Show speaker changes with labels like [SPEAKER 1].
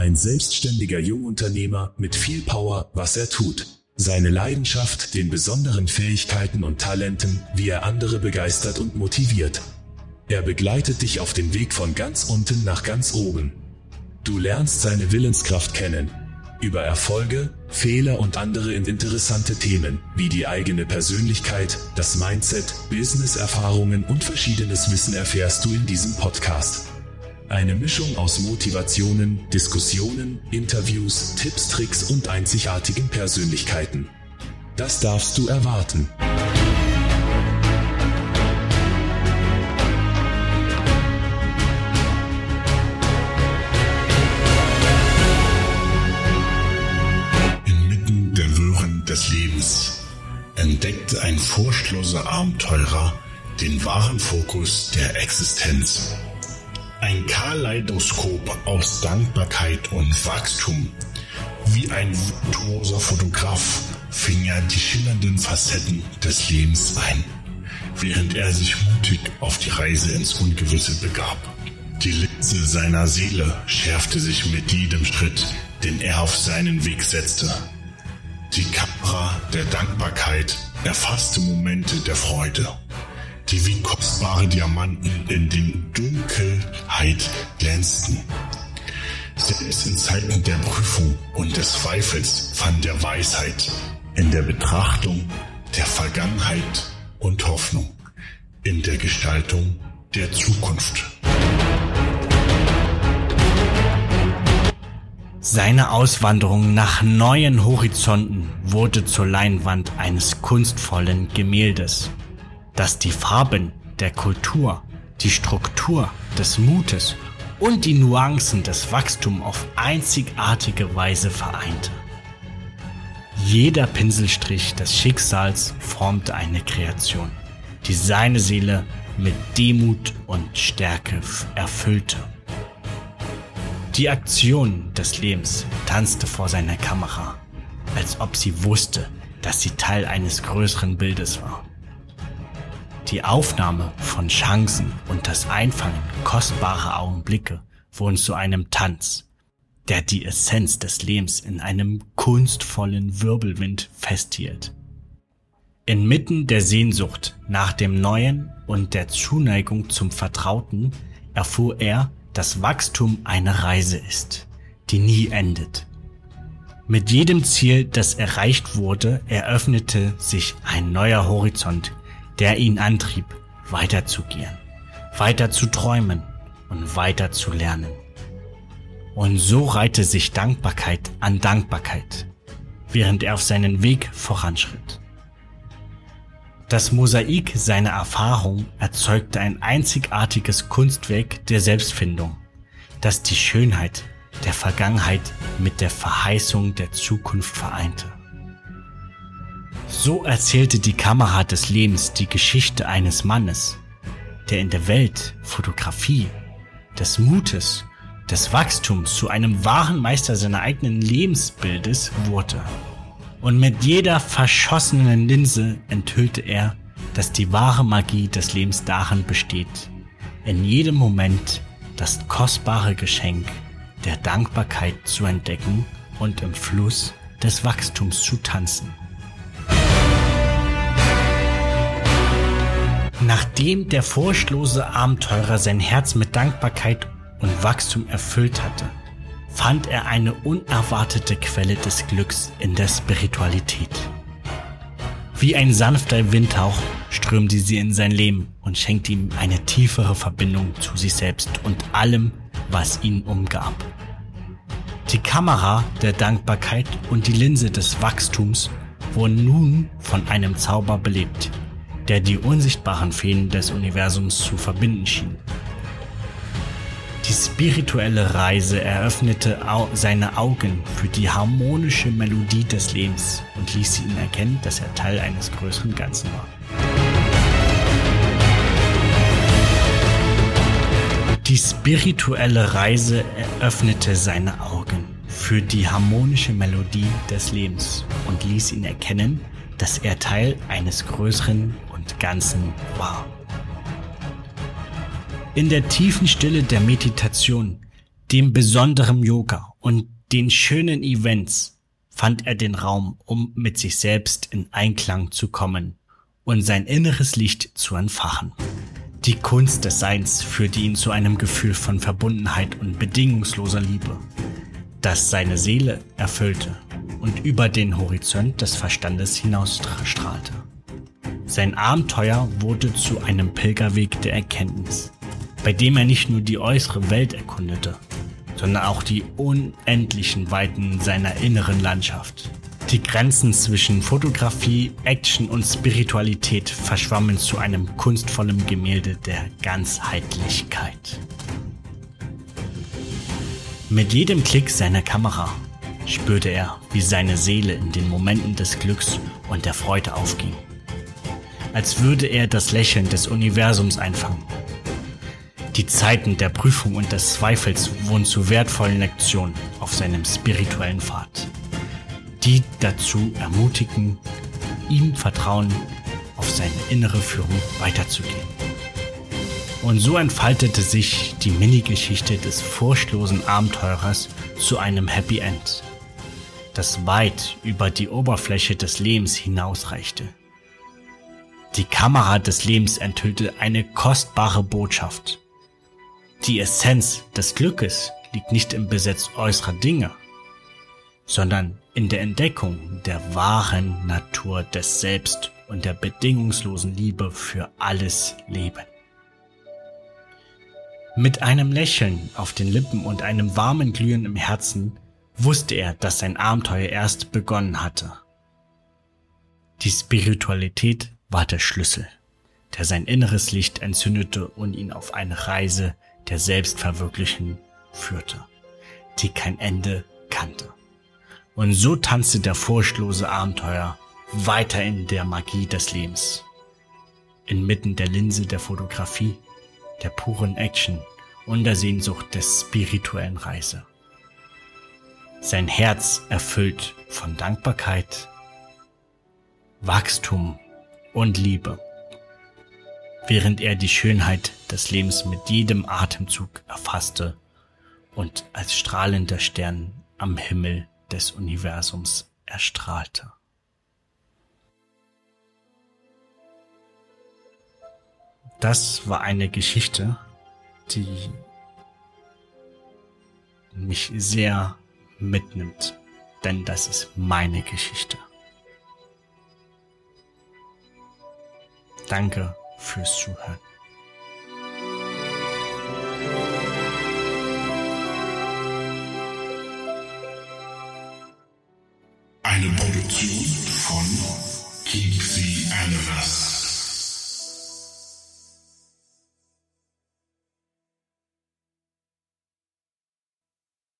[SPEAKER 1] Ein selbstständiger Jungunternehmer mit viel Power, was er tut. Seine Leidenschaft, den besonderen Fähigkeiten und Talenten, wie er andere begeistert und motiviert. Er begleitet dich auf dem Weg von ganz unten nach ganz oben. Du lernst seine Willenskraft kennen. Über Erfolge, Fehler und andere interessante Themen, wie die eigene Persönlichkeit, das Mindset, Business-Erfahrungen und verschiedenes Wissen erfährst du in diesem Podcast. Eine Mischung aus Motivationen, Diskussionen, Interviews, Tipps, Tricks und einzigartigen Persönlichkeiten. Das darfst du erwarten.
[SPEAKER 2] Inmitten der Wirren des Lebens entdeckte ein furchtloser Abenteurer den wahren Fokus der Existenz. Ein Kaleidoskop aus Dankbarkeit und Wachstum. Wie ein virtuoser Fotograf fing er die schillernden Facetten des Lebens ein, während er sich mutig auf die Reise ins Ungewisse begab. Die Linse seiner Seele schärfte sich mit jedem Schritt, den er auf seinen Weg setzte. Die Kamera der Dankbarkeit erfasste Momente der Freude, die wie kostbare Diamanten in den Dunkelheit glänzten. Selbst in Zeiten der Prüfung und des Zweifels fand er Weisheit in der Betrachtung der Vergangenheit und Hoffnung in der Gestaltung der Zukunft.
[SPEAKER 3] Seine Auswanderung nach neuen Horizonten wurde zur Leinwand eines kunstvollen Gemäldes, das die Farben der Kultur, die Struktur des Mutes und die Nuancen des Wachstums auf einzigartige Weise vereinte. Jeder Pinselstrich des Schicksals formte eine Kreation, die seine Seele mit Demut und Stärke erfüllte. Die Aktion des Lebens tanzte vor seiner Kamera, als ob sie wusste, dass sie Teil eines größeren Bildes war. Die Aufnahme von Chancen und das Einfangen kostbarer Augenblicke wurden zu einem Tanz, der die Essenz des Lebens in einem kunstvollen Wirbelwind festhielt. Inmitten der Sehnsucht nach dem Neuen und der Zuneigung zum Vertrauten erfuhr er, dass Wachstum eine Reise ist, die nie endet. Mit jedem Ziel, das erreicht wurde, eröffnete sich ein neuer Horizont, der ihn antrieb, weiterzugehen, weiter zu träumen und weiter zu lernen. Und so reihte sich Dankbarkeit an Dankbarkeit, während er auf seinen Weg voranschritt. Das Mosaik seiner Erfahrung erzeugte ein einzigartiges Kunstwerk der Selbstfindung, das die Schönheit der Vergangenheit mit der Verheißung der Zukunft vereinte. So erzählte die Kamera des Lebens die Geschichte eines Mannes, der in der Welt Fotografie, des Mutes, des Wachstums zu einem wahren Meister seiner eigenen Lebensbildes wurde. Und mit jeder verschossenen Linse enthüllte er, dass die wahre Magie des Lebens darin besteht, in jedem Moment das kostbare Geschenk der Dankbarkeit zu entdecken und im Fluss des Wachstums zu tanzen. Nachdem der furchtlose Abenteurer sein Herz mit Dankbarkeit und Wachstum erfüllt hatte, fand er eine unerwartete Quelle des Glücks in der Spiritualität. Wie ein sanfter Windhauch strömte sie in sein Leben und schenkte ihm eine tiefere Verbindung zu sich selbst und allem, was ihn umgab. Die Kamera der Dankbarkeit und die Linse des Wachstums wurden nun von einem Zauber belebt, der die unsichtbaren Fäden des Universums zu verbinden schien. Die spirituelle Reise eröffnete seine Augen für die harmonische Melodie des Lebens und ließ ihn erkennen, dass er Teil eines größeren Ganzen war. Die spirituelle Reise eröffnete seine Augen für die harmonische Melodie des Lebens und ließ ihn erkennen, dass er Teil eines größeren Ganzen war. In der tiefen Stille der Meditation dem besonderen Yoga und den schönen Events fand er den Raum, um mit sich selbst in Einklang zu kommen und sein inneres Licht zu entfachen. Die Kunst des Seins führte ihn zu einem Gefühl von Verbundenheit und bedingungsloser Liebe, das seine Seele erfüllte und über den Horizont des Verstandes hinausstrahlte. Sein Abenteuer wurde zu einem Pilgerweg der Erkenntnis, bei dem er nicht nur die äußere Welt erkundete, sondern auch die unendlichen Weiten seiner inneren Landschaft. Die Grenzen zwischen Fotografie, Action und Spiritualität verschwammen zu einem kunstvollen Gemälde der Ganzheitlichkeit. Mit jedem Klick seiner Kamera spürte er, wie seine Seele in den Momenten des Glücks und der Freude aufging. Als würde er das Lächeln des Universums einfangen. Die Zeiten der Prüfung und des Zweifels wurden zu wertvollen Lektionen auf seinem spirituellen Pfad, die dazu ermutigen, ihm Vertrauen auf seine innere Führung weiterzugehen. Und so entfaltete sich die Mini-Geschichte des furchtlosen Abenteurers zu einem Happy End das weit über die Oberfläche des Lebens hinausreichte. Die Kamera des Lebens enthüllte eine kostbare Botschaft. Die Essenz des Glückes liegt nicht im Besitz äußerer Dinge, sondern in der Entdeckung der wahren Natur des Selbst und der bedingungslosen Liebe für alles Leben. Mit einem Lächeln auf den Lippen und einem warmen Glühen im Herzen wusste er, dass sein Abenteuer erst begonnen hatte. Die Spiritualität war der Schlüssel, der sein inneres Licht entzündete und ihn auf eine Reise der Selbstverwirklichen führte, die kein Ende kannte. Und so tanzte der furchtlose Abenteuer weiter in der Magie des Lebens. Inmitten der Linse der Fotografie, der puren Action und der Sehnsucht des spirituellen Reise sein Herz erfüllt von Dankbarkeit, Wachstum und Liebe, während er die Schönheit des Lebens mit jedem Atemzug erfasste und als strahlender Stern am Himmel des Universums erstrahlte. Das war eine Geschichte, die mich sehr mitnimmt, denn das ist meine Geschichte. Danke fürs Zuhören.
[SPEAKER 2] Eine Produktion von Keep the Universe.